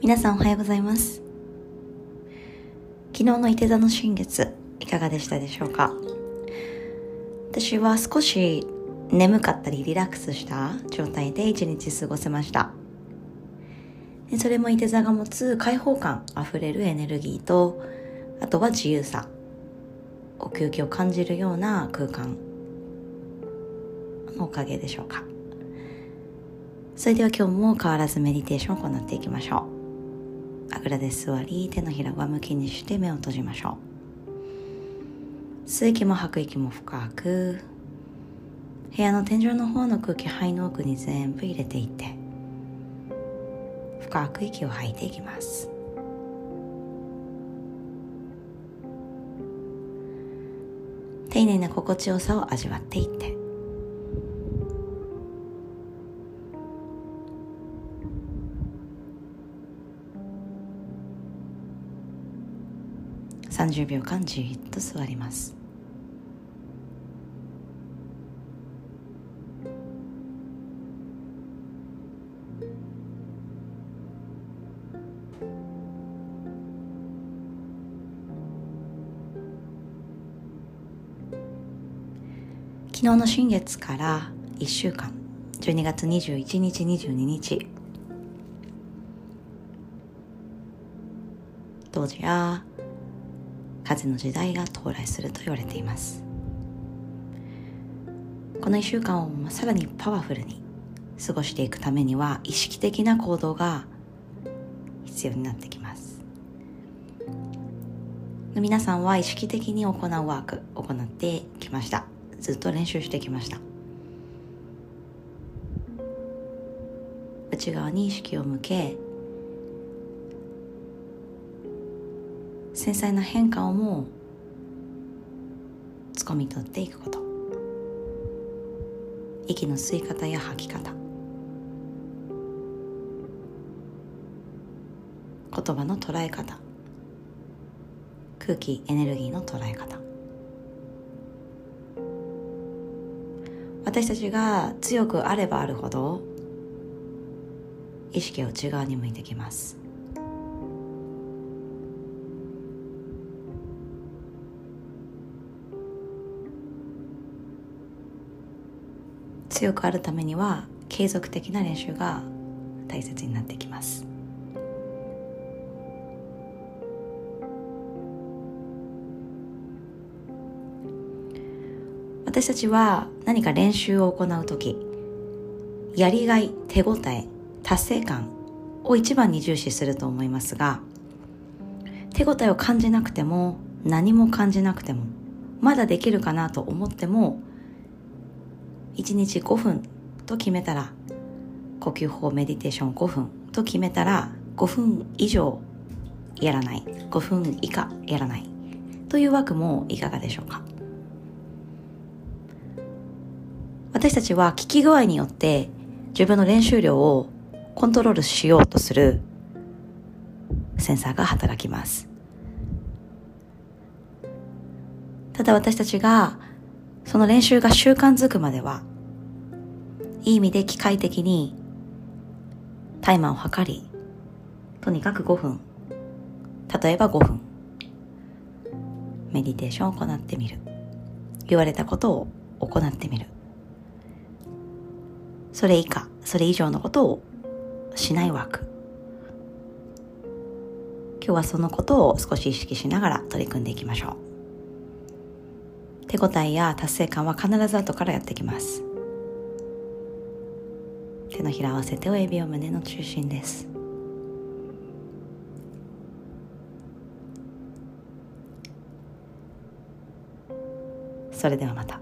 皆さんおはようございます。昨日の伊手座の新月いかがでしたでしょうか？私は少し眠かったりリラックスした状態で一日過ごせました。でそれも伊手座が持つ開放感あふれるエネルギーとあとは自由さ奥行きを感じるような空間のおかげでしょうか。それでは今日も変わらずメディテーションを行っていきましょう。あぐらで座り手のひら上向きにして目を閉じましょう。吸う息も吐く息も深く部屋の天井の方の空気肺の奥に全部入れていって深く息を吐いていきます。丁寧な心地よさを味わっていって。30秒間じっと座ります。昨日の新月から1週間12月21日22日。当時や風の時代が到来すると言われています。この1週間をさらにパワフルに過ごしていくためには意識的な行動が必要になってきます。皆さんは意識的に行うワーク行ってきました。ずっと練習してきました。内側に意識を向け繊細な変化をもつかみ取っていくこと。息の吸い方や吐き方。言葉の捉え方。空気エネルギーの捉え方。私たちが強くあればあるほど意識を内側に向いてきます。強くあるためには継続的な練習が大切になってきます。私たちは何か練習を行う時やりがい手応え達成感を一番に重視すると思いますが手応えを感じなくても何も感じなくてもまだできるかなと思っても1日5分と決めたら呼吸法メディテーション5分と決めたら5分以上やらない。5分以下やらない。という枠もいかがでしょうか？私たちは聞き具合によって自分の練習量をコントロールしようとするセンサーが働きます。ただ私たちがその練習が習慣づくまではいい意味で機械的にタイマーを測りとにかく5分。例えば5分。メディテーションを行ってみる。言われたことを行ってみる。それ以下それ以上のことをしないワーク今日はそのことを少し意識しながら取り組んでいきましょう。手応えや達成感は必ず後からやってきます手のひら合わせて親指を胸の中心ですそれではまた。